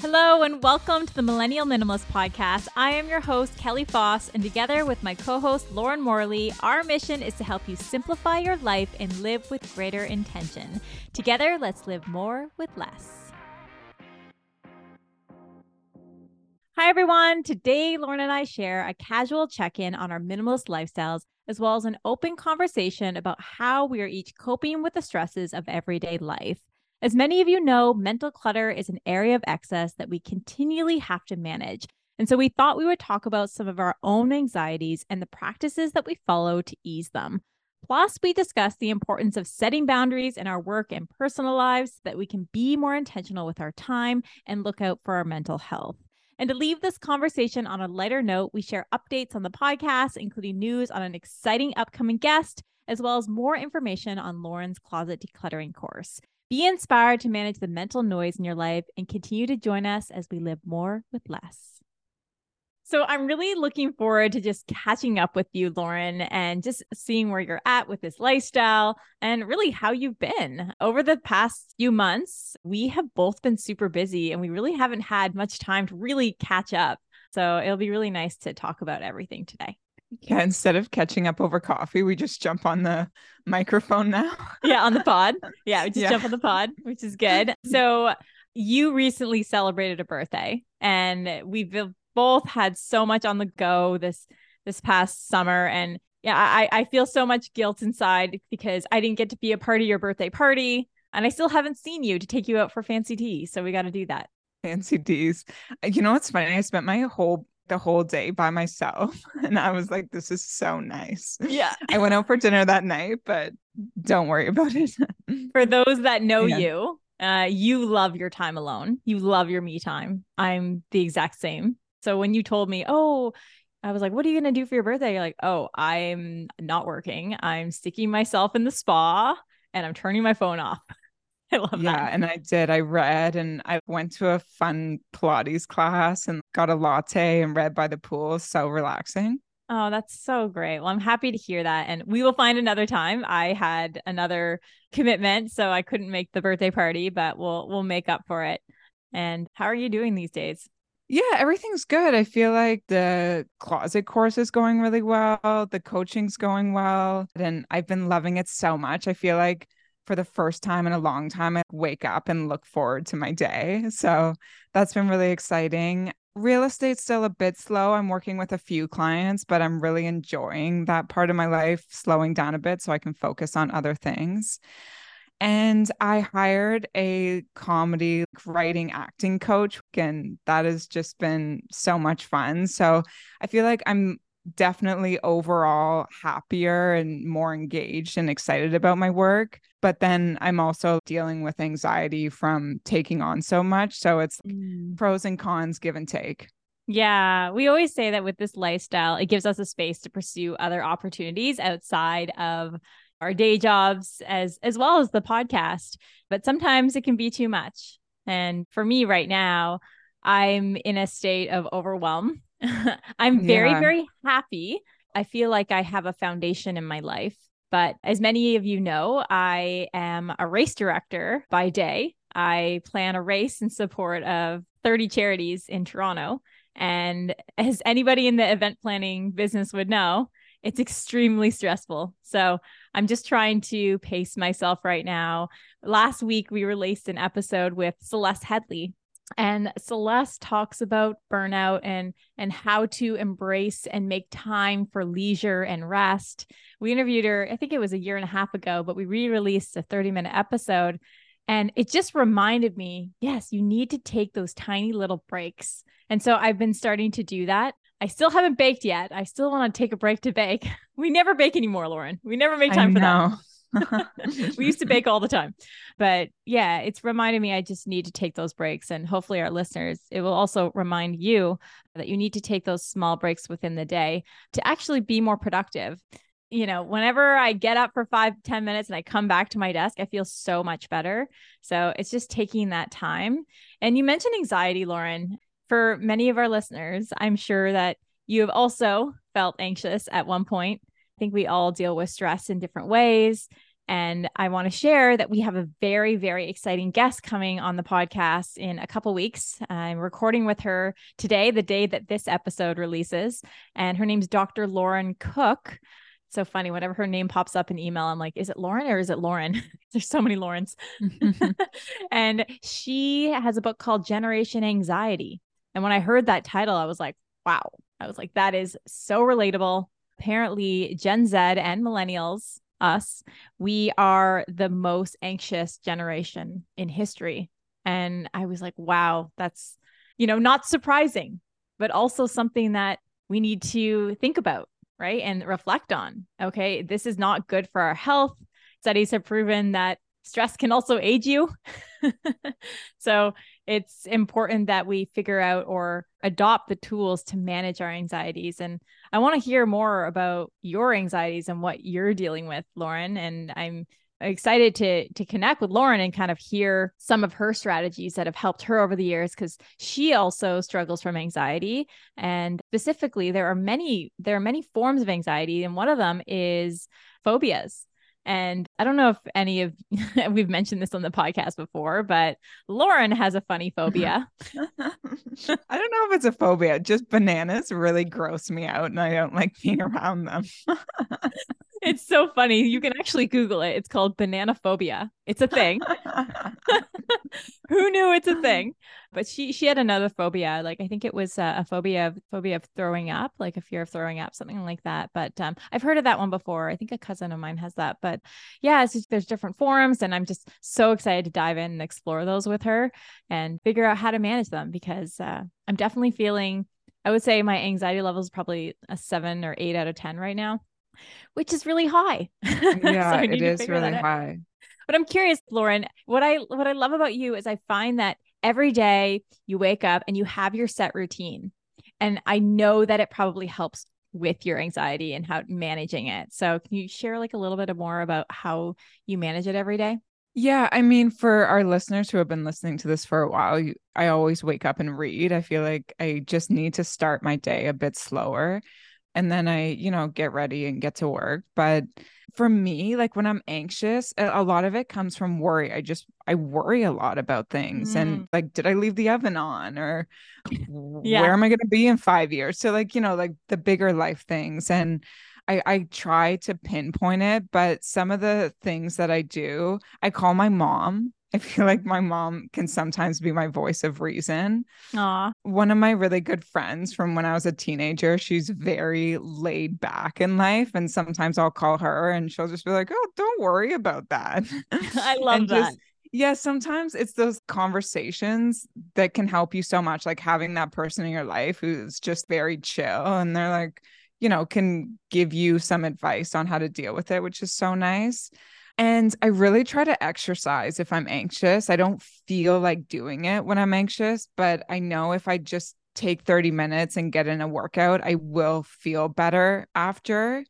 Hello, and welcome to the Millennial Minimalist Podcast. I am your host, Kelly Foss, and together with my co host, Lauren Morley, our mission is to help you simplify your life and live with greater intention. Together, let's live more with less. Hi, everyone. Today, Lauren and I share a casual check in on our minimalist lifestyles, as well as an open conversation about how we are each coping with the stresses of everyday life. As many of you know, mental clutter is an area of excess that we continually have to manage. And so we thought we would talk about some of our own anxieties and the practices that we follow to ease them. Plus, we discuss the importance of setting boundaries in our work and personal lives so that we can be more intentional with our time and look out for our mental health. And to leave this conversation on a lighter note, we share updates on the podcast, including news on an exciting upcoming guest, as well as more information on Lauren's closet decluttering course. Be inspired to manage the mental noise in your life and continue to join us as we live more with less. So, I'm really looking forward to just catching up with you, Lauren, and just seeing where you're at with this lifestyle and really how you've been. Over the past few months, we have both been super busy and we really haven't had much time to really catch up. So, it'll be really nice to talk about everything today. Yeah, instead of catching up over coffee, we just jump on the microphone now. yeah, on the pod. Yeah, we just yeah. jump on the pod, which is good. So you recently celebrated a birthday and we've both had so much on the go this this past summer and yeah, I, I feel so much guilt inside because I didn't get to be a part of your birthday party and I still haven't seen you to take you out for fancy tea. So we got to do that. Fancy teas. You know what's funny? I spent my whole the whole day by myself. And I was like, this is so nice. Yeah. I went out for dinner that night, but don't worry about it. for those that know yeah. you, uh, you love your time alone. You love your me time. I'm the exact same. So when you told me, oh, I was like, what are you going to do for your birthday? You're like, oh, I'm not working. I'm sticking myself in the spa and I'm turning my phone off. I love that. yeah, that. and I did. I read and I went to a fun Pilates class and got a latte and read by the pool. So relaxing. Oh, that's so great. Well, I'm happy to hear that. And we will find another time. I had another commitment, so I couldn't make the birthday party, but we'll we'll make up for it. And how are you doing these days? Yeah, everything's good. I feel like the closet course is going really well. The coaching's going well. And I've been loving it so much. I feel like for the first time in a long time, I wake up and look forward to my day. So that's been really exciting. Real estate's still a bit slow. I'm working with a few clients, but I'm really enjoying that part of my life, slowing down a bit so I can focus on other things. And I hired a comedy writing acting coach, and that has just been so much fun. So I feel like I'm definitely overall happier and more engaged and excited about my work. But then I'm also dealing with anxiety from taking on so much. So it's mm. pros and cons, give and take. Yeah, we always say that with this lifestyle, it gives us a space to pursue other opportunities outside of our day jobs as as well as the podcast. But sometimes it can be too much. And for me right now, I'm in a state of overwhelm I'm very, yeah. very happy. I feel like I have a foundation in my life. But as many of you know, I am a race director by day. I plan a race in support of 30 charities in Toronto. And as anybody in the event planning business would know, it's extremely stressful. So I'm just trying to pace myself right now. Last week, we released an episode with Celeste Headlee, and Celeste talks about burnout and and how to embrace and make time for leisure and rest. We interviewed her, I think it was a year and a half ago, but we re-released a 30-minute episode and it just reminded me, yes, you need to take those tiny little breaks. And so I've been starting to do that. I still haven't baked yet. I still want to take a break to bake. We never bake anymore, Lauren. We never make time for that. we used to bake all the time. But yeah, it's reminded me I just need to take those breaks. And hopefully, our listeners, it will also remind you that you need to take those small breaks within the day to actually be more productive. You know, whenever I get up for five ten minutes and I come back to my desk, I feel so much better. So it's just taking that time. And you mentioned anxiety, Lauren. For many of our listeners, I'm sure that you have also felt anxious at one point think we all deal with stress in different ways. And I want to share that we have a very, very exciting guest coming on the podcast in a couple weeks. I'm recording with her today, the day that this episode releases. And her name's Dr. Lauren Cook. It's so funny. Whenever her name pops up in email, I'm like, is it Lauren or is it Lauren? There's so many Laurens. and she has a book called Generation Anxiety. And when I heard that title, I was like, wow. I was like, that is so relatable. Apparently, Gen Z and millennials, us, we are the most anxious generation in history. And I was like, wow, that's, you know, not surprising, but also something that we need to think about right? And reflect on, okay, this is not good for our health. Studies have proven that stress can also age you. so it's important that we figure out or adopt the tools to manage our anxieties. And I want to hear more about your anxieties and what you're dealing with, Lauren. And I'm excited to to connect with Lauren and kind of hear some of her strategies that have helped her over the years because she also struggles from anxiety and specifically there are many there are many forms of anxiety and one of them is phobias and I don't know if any of we've mentioned this on the podcast before, but Lauren has a funny phobia. I don't know if it's a phobia, just bananas really gross me out and I don't like being around them. it's so funny. You can actually Google it. It's called banana phobia. It's a thing. Who knew it's a thing? But she she had another phobia. Like I think it was a, a phobia of phobia of throwing up, like a fear of throwing up, something like that. But um, I've heard of that one before. I think a cousin of mine has that. But yeah, just, there's different forms, and I'm just so excited to dive in and explore those with her and figure out how to manage them because uh, I'm definitely feeling. I would say my anxiety level is probably a seven or eight out of ten right now which is really high. Yeah, so it is really high. But I'm curious, Lauren, what I what I love about you is I find that every day you wake up and you have your set routine. And I know that it probably helps with your anxiety and how managing it. So can you share like a little bit more about how you manage it every day? Yeah, I mean, for our listeners who have been listening to this for a while, you, I always wake up and read. I feel like I just need to start my day a bit slower and then I, you know, get ready and get to work. But for me, like when I'm anxious, a, lot of it comes from worry. I just I worry a lot about things mm. and like did I leave the oven on or yeah. where am I going to be in 5 years? So like, you know, like the bigger life things and I, I try to pinpoint it, but some of the things that I do, I call my mom I feel like my mom can sometimes be my voice of reason. Aww. One of my really good friends from when I was a teenager, she's very laid back in life. And sometimes I'll call her and she'll just be like, Oh, don't worry about that. I love that. Just, yeah, sometimes it's those conversations that can help you so much, like having that person in your life who's just very chill and they're like, you know, can give you some advice on how to deal with it, which is so nice. And I really try to exercise if I'm anxious. I don't feel like doing it when I'm anxious, but I know if I just take 30 minutes and get in a workout, I will feel better after.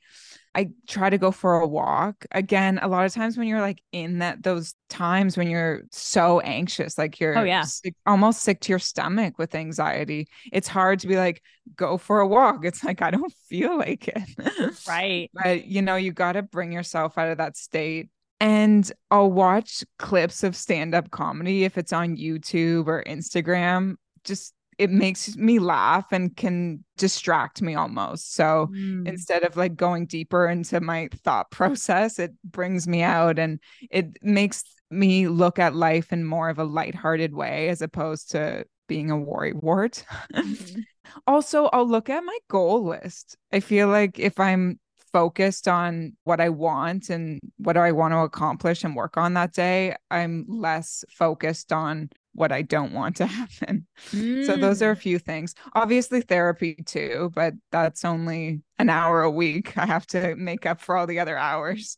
I try to go for a walk. Again, a lot of times when you're like in that those times when you're so anxious, like you're oh, yeah. sick, almost sick to your stomach with anxiety, it's hard to be like, go for a walk. It's like, I don't feel like it. Right. but you know, you got to bring yourself out of that state and I'll watch clips of stand up comedy if it's on YouTube or Instagram. Just it makes me laugh and can distract me almost. So mm. instead of like going deeper into my thought process, it brings me out and it makes me look at life in more of a lighthearted way as opposed to being a worry wart. Mm-hmm. also, I'll look at my goal list. I feel like if I'm focused on what I want and what do I want to accomplish and work on that day, I'm less focused on what I don't want to happen. Mm. So those are a mm. few things. Obviously therapy too, but that's only an hour a week. I have to make up for all the other hours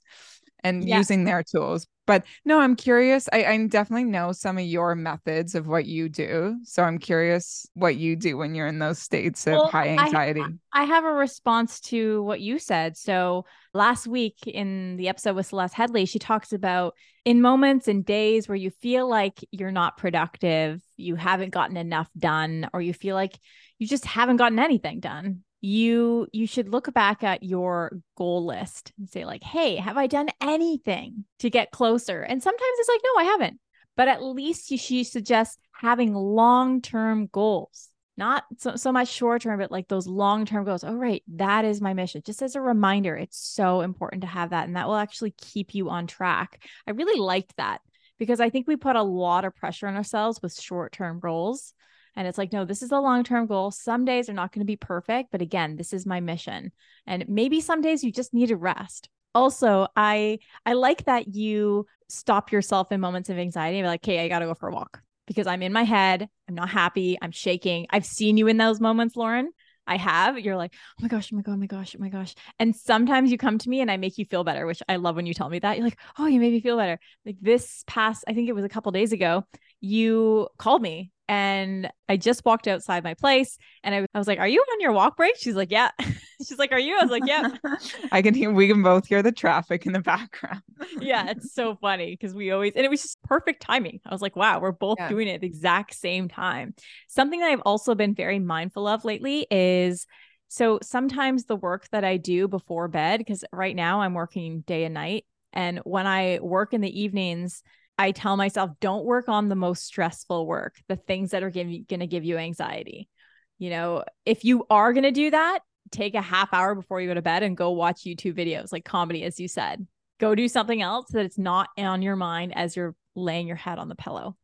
and yeah. using their tools. But no, I'm curious. I, I definitely know some of your methods of what you do. So I'm curious what you do when you're in those states of well, high anxiety. I, I have a response to what you said. So last week in the episode with Celeste Headlee, she talks about in moments and days where you feel like you're not productive, you haven't gotten enough done, or you feel like you just haven't gotten anything done you you should look back at your goal list and say like hey have i done anything to get closer? And sometimes it's like no i haven't. But at least you, should suggest having long-term goals not so, so much short term but like those long-term goals. Oh right that is my mission. Just as a reminder it's so important to have that and that will actually keep you on track. I really liked that because i think we put a lot of pressure on ourselves with short-term goals and it's like, no, this is a long term goal. Some days are not going to be perfect, but again, this is my mission. And maybe some days you just need to rest. Also, I I like that you stop yourself in moments of anxiety and be like, okay, I gotta go for a walk because I'm in my head. I'm not happy. I'm shaking. I've seen you in those moments, Lauren. I have. You're like, oh my gosh, oh my God, oh my gosh, oh my gosh. And sometimes you come to me and I make you feel better, which I love when you tell me that. You're like, oh, you made me feel better. Like this past, I think it was a couple days ago, you called me and I just walked outside my place and I, I was like, Are you on your walk break? She's like, Yeah. She's like, Are you? I was like, Yeah. I can hear, we can both hear the traffic in the background. yeah. It's so funny because we always, and it was just perfect timing. I was like, Wow, we're both yeah. doing it at the exact same time. Something that I've also been very mindful of lately is so sometimes the work that I do before bed, because right now I'm working day and night. And when I work in the evenings, I tell myself, don't work on the most stressful work, the things that are going to give you anxiety. You know, if you are going to do that, take a half hour before you go to bed and go watch YouTube videos like comedy, as you said. Go do something else that it's not on your mind as you're laying your head on the pillow.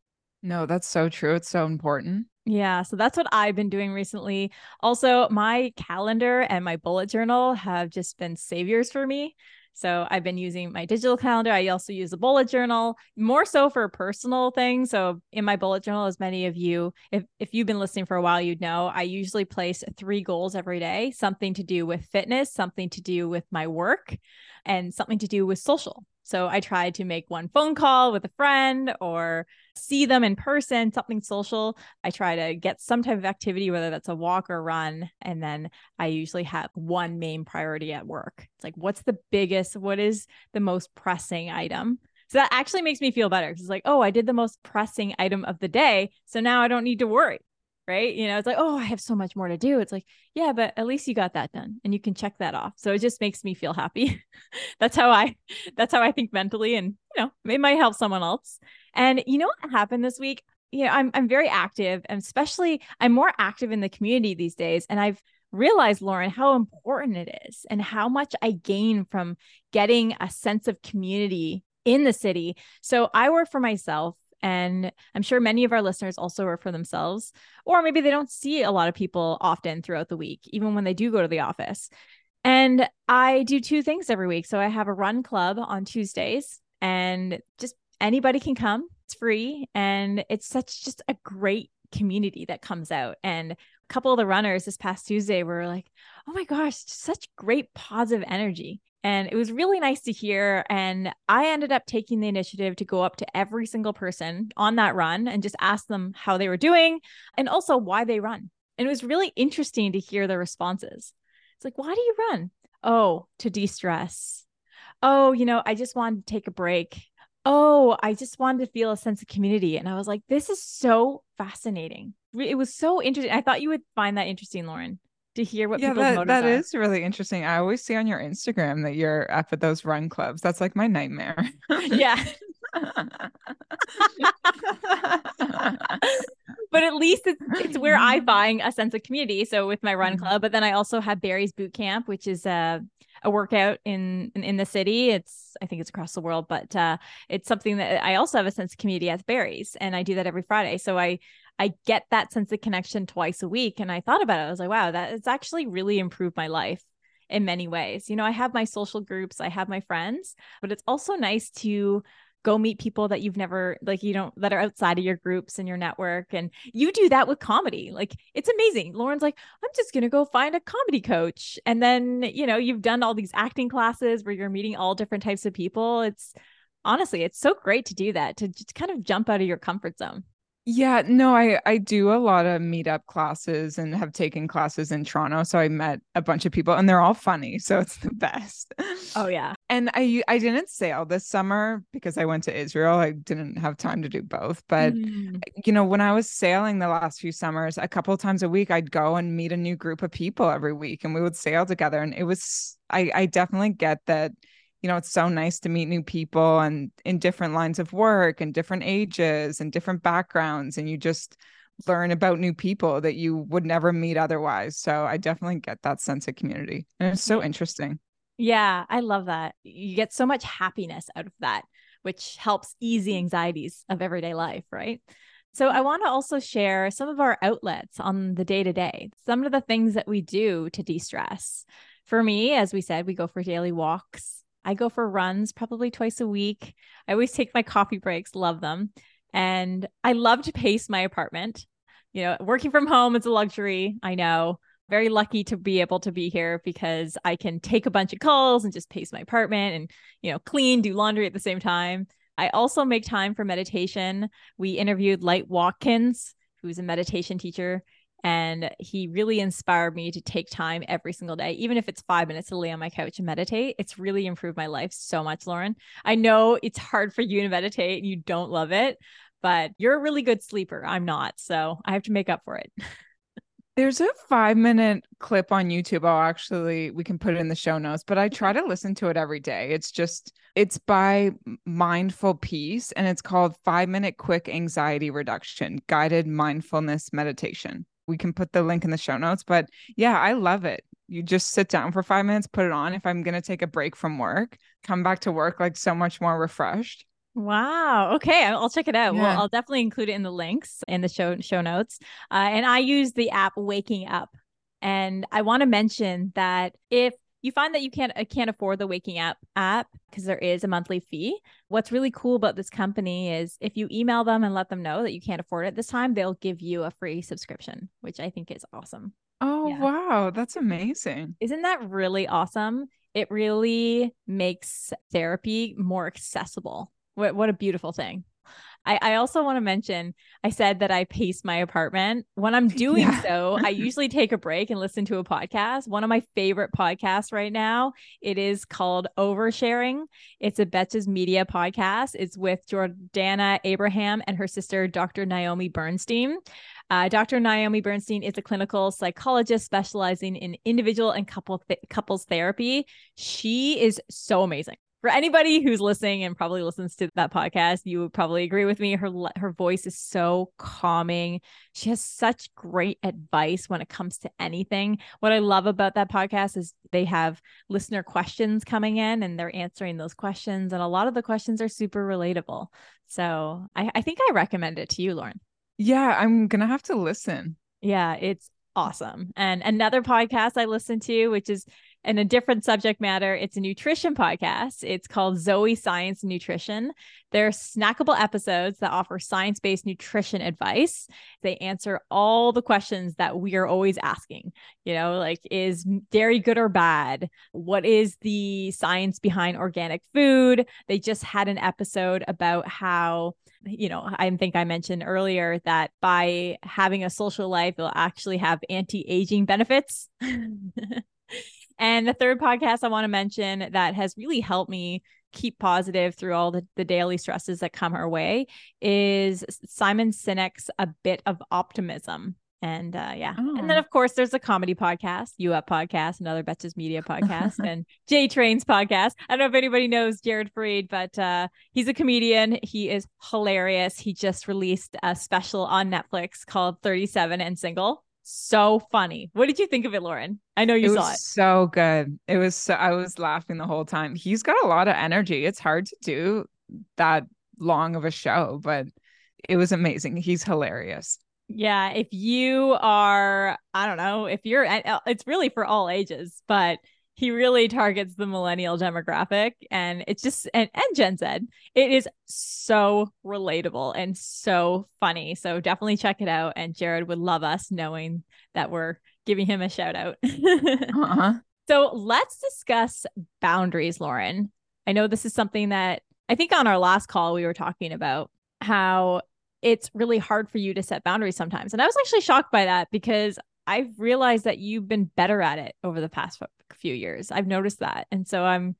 No, that's so true. It's so important. Yeah, so that's what I've been doing recently. Also, my calendar and my bullet journal have just been saviors for me. So I've been using my digital calendar. I also use a bullet journal more so for personal things. So in my bullet journal, as many of you, if, if you've been listening for a while, you'd know I usually place three goals every day, something to do with fitness, something to do with my work, and something to do with social. So I try to make one phone call with a friend or see them in person, something social. I try to get some type of activity, whether that's a walk or run. And then I usually have one main priority at work. It's like, what's the biggest, what is the most pressing item? So that actually makes me feel better because it's like, oh, I did the most pressing item of the day. So now I don't need to worry right? You know, it's like, oh, I have so much more to do. It's like, yeah, but at least you got that done and you can check that off. So it just makes me feel happy. that's how I that's how I think mentally and you know, it might help someone else. And you know what happened this week? You know, I'm I'm very active and especially I'm more active in the community these days and I've realized Lauren how important it is and how much I gain from getting a sense of community in the city. So I work for myself and I'm sure many of our listeners also work for themselves, or maybe they don't see a lot of people often throughout the week, even when they do go to the office. And I do two things every week. So I have a run club on Tuesdays, and just anybody can come. It's free. And it's such just a great community that comes out. And a couple of the runners this past Tuesday were like, oh my gosh, such great positive energy. And it was really nice to hear. And I ended up taking the initiative to go up to every single person on that run and just ask them how they were doing and also why they run. And it was really interesting to hear their responses. It's like, why do you run? Oh, to de stress. Oh, you know, I just wanted to take a break. Oh, I just wanted to feel a sense of community. And I was like, this is so fascinating. It was so interesting. I thought you would find that interesting, Lauren to hear what yeah, that, that are. is really interesting. I always see on your Instagram that you're up at those run clubs. That's like my nightmare. yeah. but at least it's, it's where I find a sense of community. So with my run mm-hmm. club, but then I also have Barry's Boot Camp, which is a a workout in, in, in the city. It's I think it's across the world, but uh, it's something that I also have a sense of community at Barry's, and I do that every Friday. So I I get that sense of connection twice a week. And I thought about it. I was like, wow, that it's actually really improved my life in many ways. You know, I have my social groups, I have my friends, but it's also nice to go meet people that you've never like you don't that are outside of your groups and your network and you do that with comedy. Like it's amazing. Lauren's like i'm just to go find a comedy coach. And then you know you've done all these acting classes where you're meeting all different types of people. It's honestly it's so great to do that to just kind of jump out of your comfort zone Yeah, no, I I do a lot of meetup classes and have taken classes in Toronto. So I met a bunch of people and they're all funny. So it's the best. Oh yeah. And I I didn't sail this summer because I went to Israel. I didn't have time to do both. But mm. you know, when I was sailing the last few summers, a couple times a week I'd go and meet a new group of people every week and we would sail together. And it was I I definitely get that you know, it's so nice to meet new people and in different lines of work and different ages and different backgrounds. And you just learn about new people that you would never meet otherwise. So I definitely get that sense of community. And it's so interesting. Yeah, I love that. You get so much happiness out of that, which helps ease the anxieties of everyday life, right? So I want to also share some of our outlets on the day to day, some of the things that we do to de stress. For me, as we said, we go for daily walks I go for runs probably twice a week. I always take my coffee breaks, love them. And I love to pace my apartment. You know, working from home is a luxury. I know. Very lucky to be able to be here because I can take a bunch of calls and just pace my apartment and, you know, clean, do laundry at the same time. I also make time for meditation. We interviewed Light Watkins, who's a meditation teacher and he really inspired me to take time every single day, even if it's five minutes to lay on my couch and meditate. It's really improved my life so much, Lauren. I know it's hard for you to meditate and you don't love it, but you're a really good sleeper. I'm not. So I have to make up for it. There's a five minute clip on YouTube. I'll actually, we can put it in the show notes, but I mm-hmm. try to listen to it every day. It's just, it's by Mindful Peace and it's called Five Minute Quick Anxiety Reduction Guided Mindfulness Meditation we can put the link in the show notes. But yeah, I love it. You just sit down for five minutes, put it on. If I'm going to take a break from work, come back to work like so much more refreshed. Wow. Okay, I'll check it out. Yeah. Well, I'll definitely include it in the links in the show show notes. Uh, and I use the app Waking Up, and I want to mention that if you find that you can't uh, can't afford the Waking Up app because there is a monthly fee. What's really cool about this company is if you email them and let them know that you can't afford it this time, they'll give you a free subscription, which I think is awesome. Oh yeah. wow, that's amazing. Isn't that really awesome? It really makes therapy more accessible. What what a beautiful thing. I, I also want to mention I said that I pace my apartment. When I'm doing yeah. so, I usually take a break and listen to a podcast. One of my favorite podcasts right now, it is called Oversharing. It's a Betches Media podcast. It's with Jordana Abraham and her sister, Dr. Naomi Bernstein. Uh, Dr. Naomi Bernstein is a clinical psychologist specializing in individual and couple th- couples therapy. She is so amazing for anybody who's listening and probably listens to that podcast, you would probably agree with me. Her her voice is so calming. She has such great advice when it comes to anything. What I love about that podcast is they have listener questions coming in and they're answering those questions. And a lot of the questions are super relatable. So I, I think I recommend it to you, Lauren. Yeah, I'm gonna have to listen. Yeah, it's awesome. And another podcast I listen to, which is in a different subject matter. It's a nutrition podcast. It's called Zoe Science Nutrition. They're snackable episodes that offer science based nutrition advice. They answer all the questions that we are always asking. You know, like, is dairy good or bad? What is the science behind organic food? They just had an episode about how you know, I think I mentioned earlier that by having a social life, you'll actually have anti aging benefits. And the third podcast I want to mention that has really helped me keep positive through all the, the daily stresses that come our way is Simon Sinek's A Bit of Optimism. And uh, yeah. Oh. And then, oh. of course, there's a comedy podcast, You Up podcast, another Betches Media podcast, and J Train's podcast. I don't know if anybody knows Jared Freid, but uh, he's a comedian. He is hilarious. He just released a special on Netflix called 37 and Single so funny. What did you think of it, Lauren? I know you it saw it. So good. It was so I was laughing the whole time. He's got a lot of energy. It's hard to do that long of a show, but it was amazing. He's hilarious. Yeah, if you are, I don't know, if you're, uh, it's really for all ages, but he really targets the millennial demographic and it's just and, and gen z it is so relatable and so funny so definitely check it out and jared would love us knowing that we're giving him a shout out uh-huh. so let's discuss boundaries lauren i know this is something that i think on our last call we were talking about how it's really hard for you to set boundaries sometimes. And I was actually shocked by that because I've realized that you've been better at it over the past few years. I've noticed that. And so I'm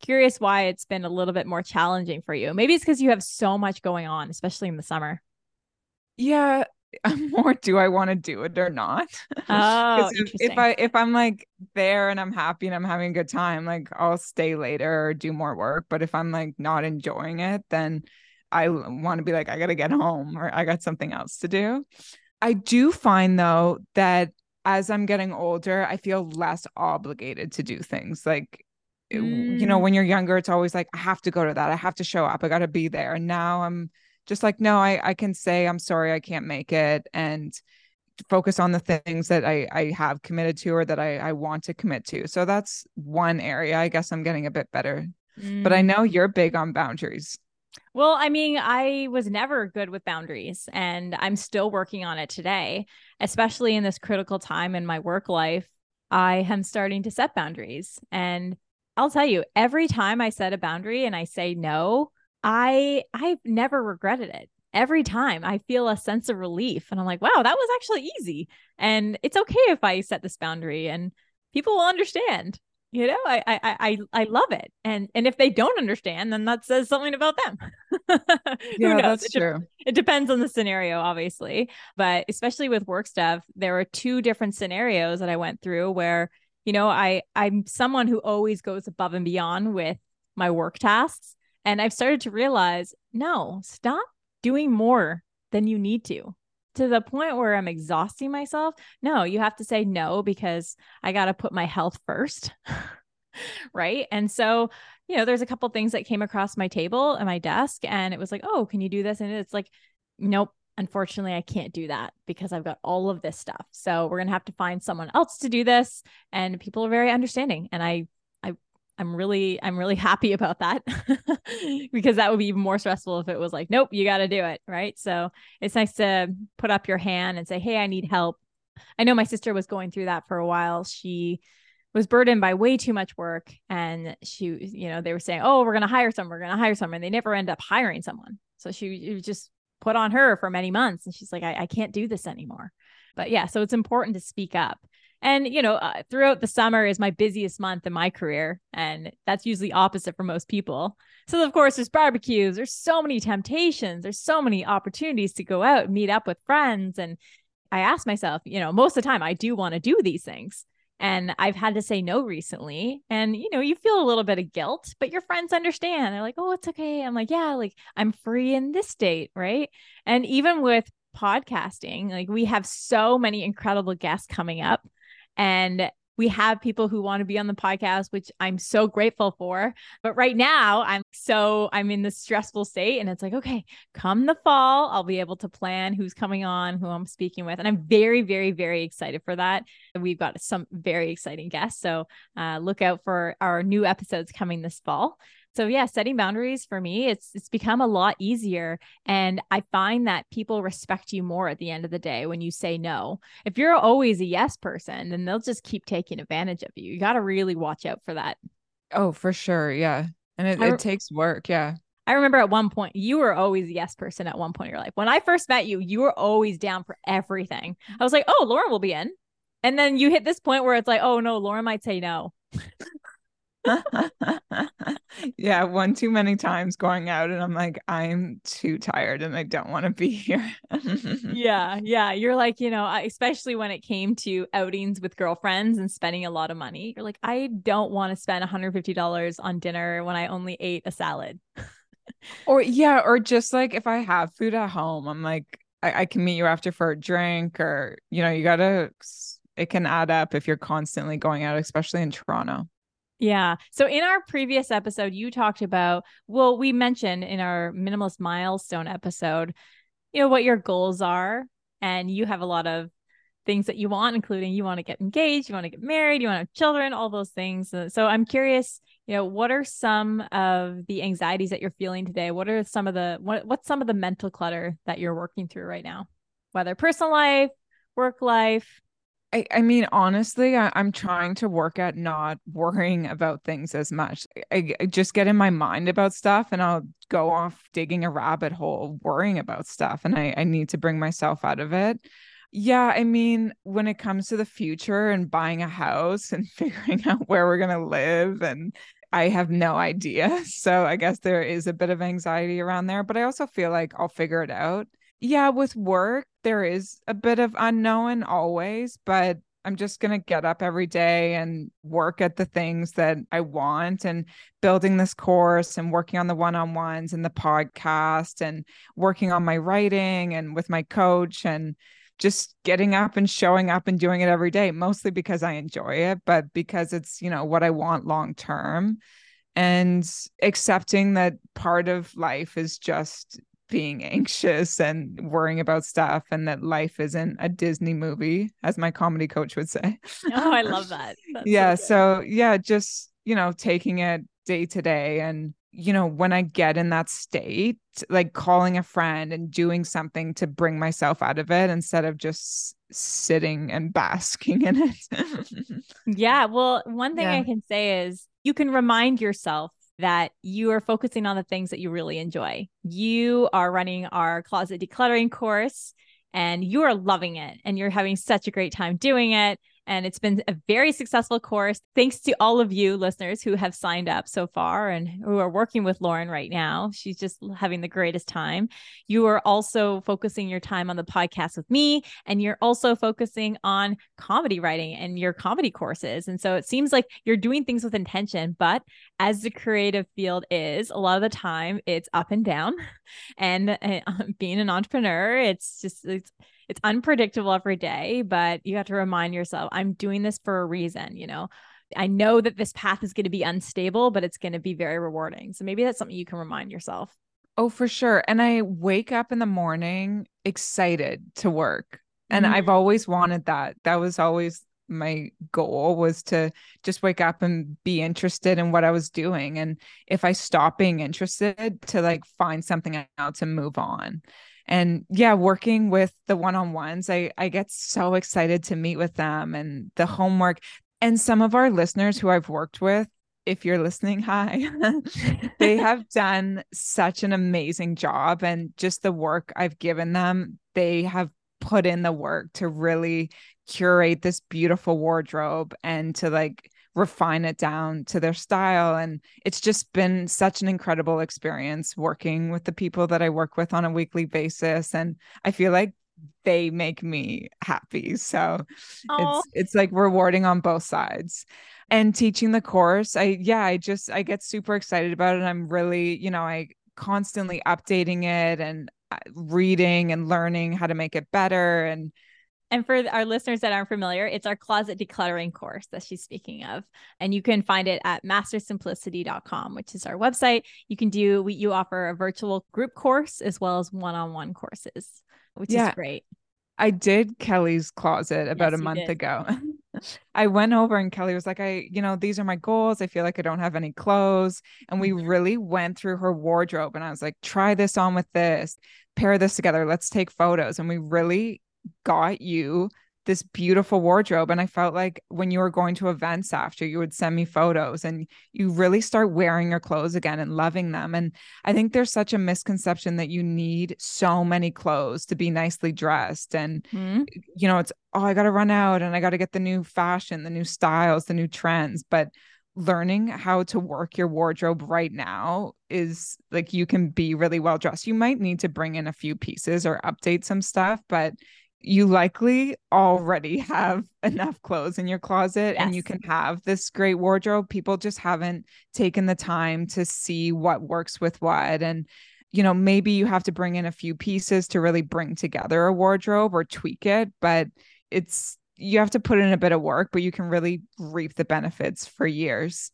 curious why it's been a little bit more challenging for you. Maybe it's because you have so much going on, especially in the summer. Yeah, more do I want to do it or not? Oh, if, if I if I'm like there and I'm happy and I'm having a good time, like I'll stay later or do more work. But if I'm like not enjoying it, then I want to be like I got to get home or I got something else to do. I do find though that as I'm getting older, I feel less obligated to do things. Like mm. you know, mm. when you're younger, it's always like I have to go to that. I have to show up. I got to be there. And now I'm just like no i i can say i'm sorry i can't make it and focus on the things that i i have committed to or that i i want to commit to so that's one area i guess i'm getting a bit better mm. but i know you're big on boundaries well, I mean, I was never good with boundaries and I'm still working on it today, especially in this critical time in my work life. I am starting to set boundaries. And I'll tell you, every time I set a boundary and I say no, I I've never regretted it. Every time I feel a sense of relief and I'm like, wow, that was actually easy. And it's okay if I set this boundary and people will understand. You know, I I I I love it. And and if they don't understand, then that says something about them. yeah, that's it true. De- it depends on the scenario, obviously. But especially with work stuff, there were two different scenarios that I went through where, you know, I I'm someone who always goes above and beyond with my work tasks and I've started to realize no, stop doing more than you need to to the point where I'm exhausting myself. No, you have to say no because I got to put my health first. right. And so, you know, there's a couple things that came across my table and my desk, and it was like, oh, can you do this? And it's like, nope, unfortunately, I can't do that because I've got all of this stuff. So we're going to have to find someone else to do this. And people are very understanding. And I I'm really I'm really happy about that because that would be even more stressful if it was like nope you got to do it right? So it's nice to put up your hand and say hey I need help. I know my sister was going through that for a while. She was burdened by way too much work and she you know they were saying oh we're going to hire someone we're going to hire someone and they never end up hiring someone. So she just put on her for many months and she's like I, I can't do this anymore. But yeah so it's important to speak up and, you know, uh, throughout the summer is my busiest month in my career. And that's usually opposite for most people. So, of course, there's barbecues, there's so many temptations, there's so many opportunities to go out meet up with friends. And I ask myself, you know, most of the time I do want to do these things. And I've had to say no recently. And, you know, you feel a little bit of guilt, but your friends understand. They're like, oh, it's okay. I'm like, yeah, like I'm free in this date. Right. And even with podcasting, like we have so many incredible guests coming up and we have people who want to be on the podcast, which I'm so grateful for. But right now, I'm so I'm in this stressful state. And it's like, okay, come the fall, I'll be able to plan who's coming on, who I'm speaking with. And I'm very, very, very excited for that. We've got some very exciting guests. So uh, look out for our new episodes coming this fall. So yeah, setting boundaries for me, it's it's become a lot easier and I find that people respect you more at the end of the day when you say no. If you're always a yes person, then they'll just keep taking advantage of you. You got to really watch out for that. Oh, for sure. Yeah. And it, it takes work. Yeah. I remember at one point you were always a yes person at one point in your life. When I first met you, you were always down for everything. I was like, "Oh, Lauren will be in." And then you hit this point where it's like, "Oh no, Lauren might say no." yeah, one too many times going out, and I'm like, I'm too tired and I don't want to be here. yeah, yeah. You're like, you know, especially when it came to outings with girlfriends and spending a lot of money, you're like, I don't want to spend $150 on dinner when I only ate a salad. or, yeah, or just like if I have food at home, I'm like, I, I can meet you after for a drink, or, you know, you gotta, it can add up if you're constantly going out, especially in Toronto. Yeah. So in our previous episode, you talked about, well, we mentioned in our minimalist milestone episode, you know, what your goals are. And you have a lot of things that you want, including you want to get engaged, you want to get married, you want to have children, all those things. Uh, so I'm curious, you know, what are some of the anxieties that you're feeling today? What are some of the, what, what's some of the mental clutter that you're working through right now? Whether personal life, work life, I, I mean, honestly, I, am trying to work at not worrying about things as much. I, I, just get in my mind about stuff and I'll go off digging a rabbit hole worrying about stuff. And I, I need to bring myself out of it. Yeah, I mean, when it comes to the future and buying a house and figuring out where we're going to live, and I have no idea. So I guess there is a bit of anxiety around there, but I also feel like I'll figure it out yeah, with work, there is a bit of unknown always, but I'm just going to get up every day and work at the things that I want and building this course and working on the one on ones and the podcast and working on my writing and with my coach and just getting up and showing up and doing it every day, mostly because I enjoy it, but because it's, you know, what I want long term and accepting that part of life is just being anxious and worrying about stuff and that life isn't a Disney movie, as my comedy coach would say. Oh, I love that. That's yeah. So, so, yeah, just, you know, taking it day to day. And, you know, when I get in that state, like calling a friend and doing something to bring myself out of it instead of just sitting and basking in it. yeah. Well, one thing yeah. I can say is you can remind yourself that you are focusing on the things that you really enjoy. You are running our closet decluttering course and you are loving it and you're having such a great time doing it and it's been a very successful course. Thanks to all of you listeners who have signed up so far and who are working with Lauren right now. She's just having the greatest time. You are also focusing your time on the podcast with me, and you're also focusing on comedy writing and your comedy courses. And so it seems like you're doing things with intention, but as the creative field is, a lot of the time it's up and down. And uh, being an entrepreneur, it's just, it's, it's unpredictable every day, but you have to remind yourself, I'm doing this for a reason, you know. I know that this path is going to be unstable, but it's going to be very rewarding. So maybe that's something you can remind yourself. Oh, for sure. And I wake up in the morning excited to work. And mm-hmm. I've always wanted that. That was always my goal was to just wake up and be interested in what I was doing. And if I stop being interested, to like find something else and move on and yeah working with the one-on-ones i i get so excited to meet with them and the homework. And some of our listeners who i've worked with if you're listening hi they have done such an amazing job and just the work i've given them they have put in the work to really curate this beautiful wardrobe and to like refine it down to their style. And it's just been such an incredible experience working with the people that I work with on a weekly basis. And I feel like they make me happy. So Aww. it's it's like rewarding on both sides. And teaching the course, I yeah, I just I get super excited about it. I'm really, you know, I constantly updating it and uh, reading and learning how to make it better and and for our listeners that aren't familiar, it's our closet decluttering course that she's speaking of. And you can find it at mastersimplicity.com, which is our website. You can do, we, you offer a virtual group course as well as one on one courses, which yeah. is great. I did Kelly's closet about yes, a month ago. I went over and Kelly was like, I, you know, these are my goals. I feel like I don't have any clothes. And we mm-hmm. really went through her wardrobe and I was like, try this on with this, pair this together. Let's take photos. And we really got you this beautiful wardrobe. And I felt like when you were going to events after, you would send me photos and you really start wearing your clothes again and loving them. And I think there's such a misconception that you need so many clothes to be nicely dressed. And, mm-hmm. you know, it's, oh, I got to run out and I got to get the new fashion, the new styles, the new trends. But learning how to work your wardrobe right now is like you can be really well dressed. You might need to bring in a few pieces or update some stuff, but you likely already have enough clothes in your closet yes. and you can have this great wardrobe. People just haven't taken the time to see what works with what. And, you know, maybe you have to bring in a few pieces to really bring together a wardrobe or tweak it, but it's, you have to put in a bit of work, but you can really reap the benefits for years.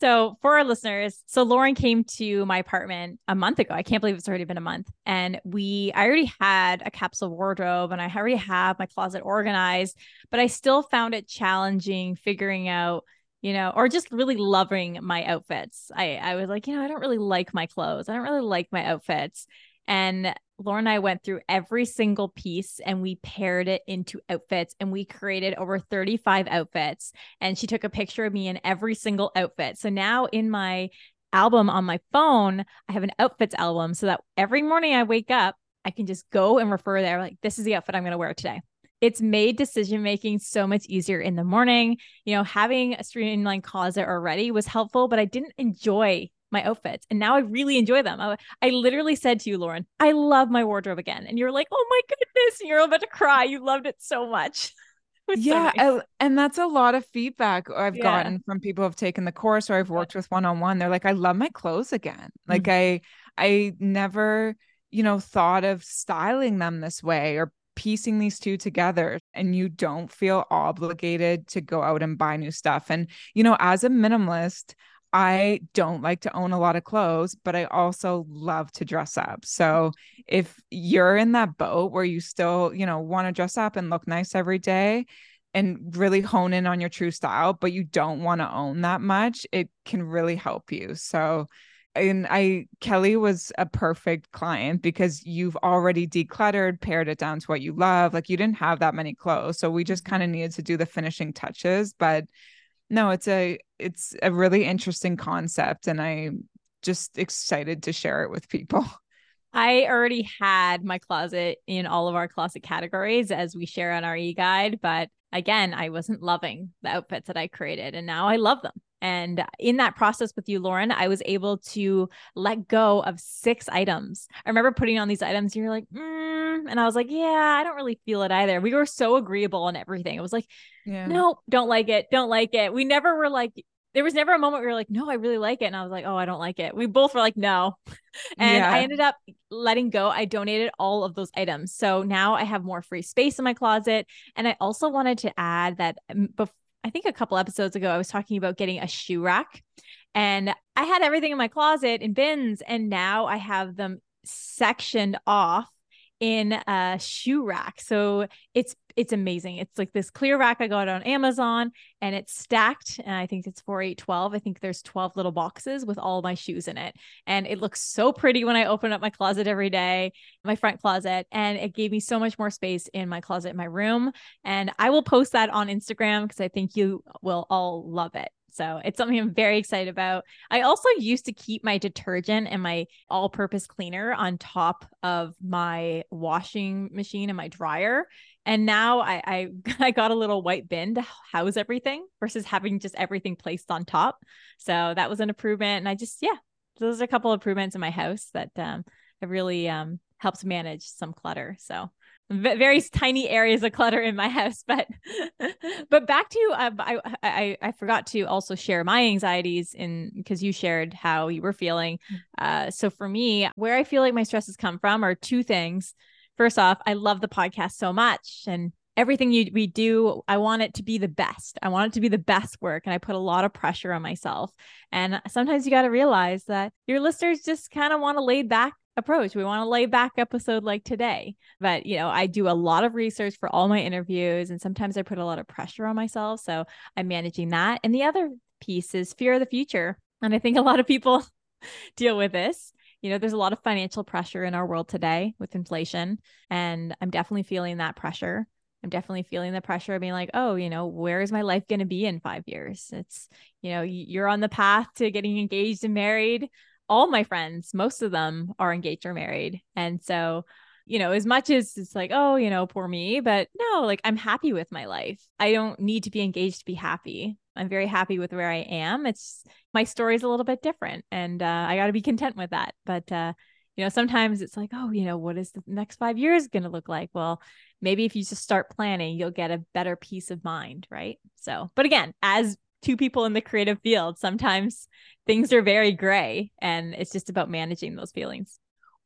So, for our listeners, so Lauren came to my apartment a month ago. I can't believe it's already been a month. And we, I already had a capsule wardrobe and I already have my closet organized, but I still found it challenging figuring out, you know, or just really loving my outfits. I, I was like, you know, I don't really like my clothes. I don't really like my outfits. And Lauren and I went through every single piece and we paired it into outfits and we created over 35 outfits. And she took a picture of me in every single outfit. So now in my album on my phone, I have an outfits album so that every morning I wake up, I can just go and refer there like this is the outfit I'm going to wear today. It's made decision making so much easier in the morning. You know, having a streamlined closet already was helpful, but I didn't enjoy my outfits and now I really enjoy them. I, I, literally said to you, Lauren, I love my wardrobe again. And you're like, oh my goodness, and you're about to cry. You loved it so much. yeah. So nice. and that's a lot of feedback I've yeah. gotten from people who have taken the course or I've worked with one on one. They're like, I love my clothes again. Like mm-hmm. I, I never, you know, thought of styling them this way or piecing these two together and you don't feel obligated to go out and buy new stuff. And, you know, as a minimalist, I don't like to own a lot of clothes, but I also love to dress up. So if you're in that boat where you still, you know, want to dress up and look nice every day and really hone in on your true style, but you don't want to own that much, it can really help you. So and I Kelly was a perfect client because you've already decluttered, pared it down to what you love. Like you didn't have that many clothes. So we just mm-hmm. kind of needed to do the finishing touches, but no, it's a it's a really interesting concept and I'm just excited to share it with people. I already had my closet in all of our closet categories as we share on our e-guide, but again, I wasn't loving the outfits that I created and now I love them. And in that process with you, Lauren, I was able to let go of six items. I remember putting on these items, and you're like, mm, and I was like, yeah, I don't really feel it either. We were so agreeable on everything. It was like, yeah. no, don't like it, don't like it. We never were like, there was never a moment where we were like, no, I really like it. And I was like, oh, I don't like it. We both were like, no. and yeah. I ended up letting go. I donated all of those items. So now I have more free space in my closet. And I also wanted to add that um, before I think a couple episodes ago, I was talking about getting a shoe rack. And I had everything in my closet in bins, and now I have them sectioned off in a shoe rack. So it's it's amazing. It's like this clear rack I got on Amazon and it's stacked. And I think it's for 812. I think there's 12 little boxes with all my shoes in it. And it looks so pretty when I open up my closet every day, my front closet. And it gave me so much more space in my closet in my room. And I will post that on Instagram because I think you will all love it. So it's something I'm very excited about. I also used to keep my detergent and my all purpose cleaner on top of my washing machine and my dryer. And now I, I, I got a little white bin to house everything versus having just everything placed on top. So that was an improvement. And I just yeah, those are a couple of improvements in my house that um, have really um, helped manage some clutter. So very tiny areas of clutter in my house but but back to uh, I, I i forgot to also share my anxieties in because you shared how you were feeling. Mm. uh so for me where i feel like my stresses come from are two things. First off i love the podcast so much and everything you we do i want it to be the best. I want it to be the best work and i put a lot of pressure on myself. And sometimes you got to realize that your listeners just kind of want to lay back approach. We want to lay back episode like today. But, you know, I do a lot of research for all my interviews and sometimes I put a lot of pressure on myself. So I'm managing that. And the other piece is fear of the future. And I think a lot of people deal with this. You know, there's a lot of financial pressure in our world today with inflation. And I'm definitely feeling that pressure. I'm definitely feeling the pressure of being like, oh, you know, where is my life going to be in five years? It's, you know, you're on the path to getting engaged and married all my friends, most of them are engaged or married. And so, you know, as much as it's like, oh, you know, poor me, but no, like I'm happy with my life. I don't need to be engaged to be happy. I'm very happy with where I am. It's my story's a little bit different and uh, I got to be content with that. But, uh, you know, sometimes it's like, oh, you know, what is the next five years going to look like? Well, maybe if you just start planning, you'll get a better peace of mind. Right. So, but again, as two people in the creative field, sometimes things are very gray and it's just about managing those feelings.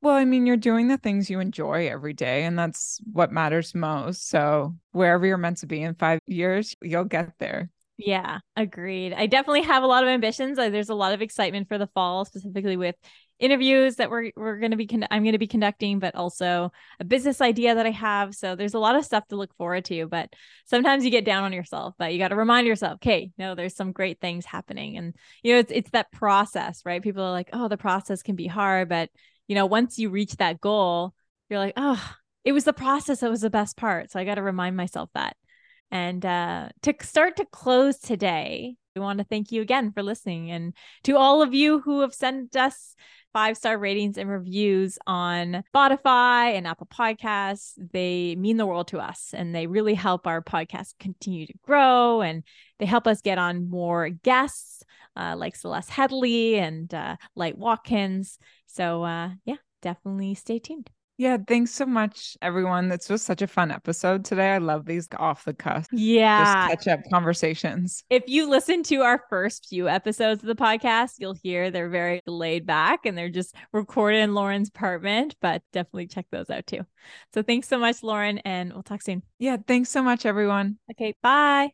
Well, I mean, you're doing the things you enjoy every day, and that's what matters most. So, wherever you're meant to be in five years, you'll get there. Yeah, agreed. I definitely have a lot of ambitions. There's a lot of excitement for the fall, specifically with interviews that we're we're going to be con- I'm going to be conducting, but also a business idea that I have. So there's a lot of stuff to look forward to. But sometimes you get down on yourself, but you got to remind yourself, okay, no, there's some great things happening, and you know it's it's that process, right? People are like, oh, the process can be hard, but you know once you reach that goal, you're like, oh, it was the process that was the best part. So I got to remind myself that. And uh, to start to close today, we want to thank you again for listening and to all of you who have sent us five star ratings and reviews on Spotify and Apple Podcasts. They mean the world to us and they really help our podcast continue to grow and they help us get on more guests uh, like Celeste Headlee and uh, Light Watkins. So, uh, yeah, definitely stay tuned. Yeah, thanks so much, everyone. This was such a fun episode today. I love these off the cuff, yeah, just catch up conversations. If you listen to our first few episodes of the podcast, you'll hear they're very laid back and they're just recorded in Lauren's apartment. But definitely check those out too. So thanks so much, Lauren, and we'll talk soon. Yeah, thanks so much, everyone. Okay, bye.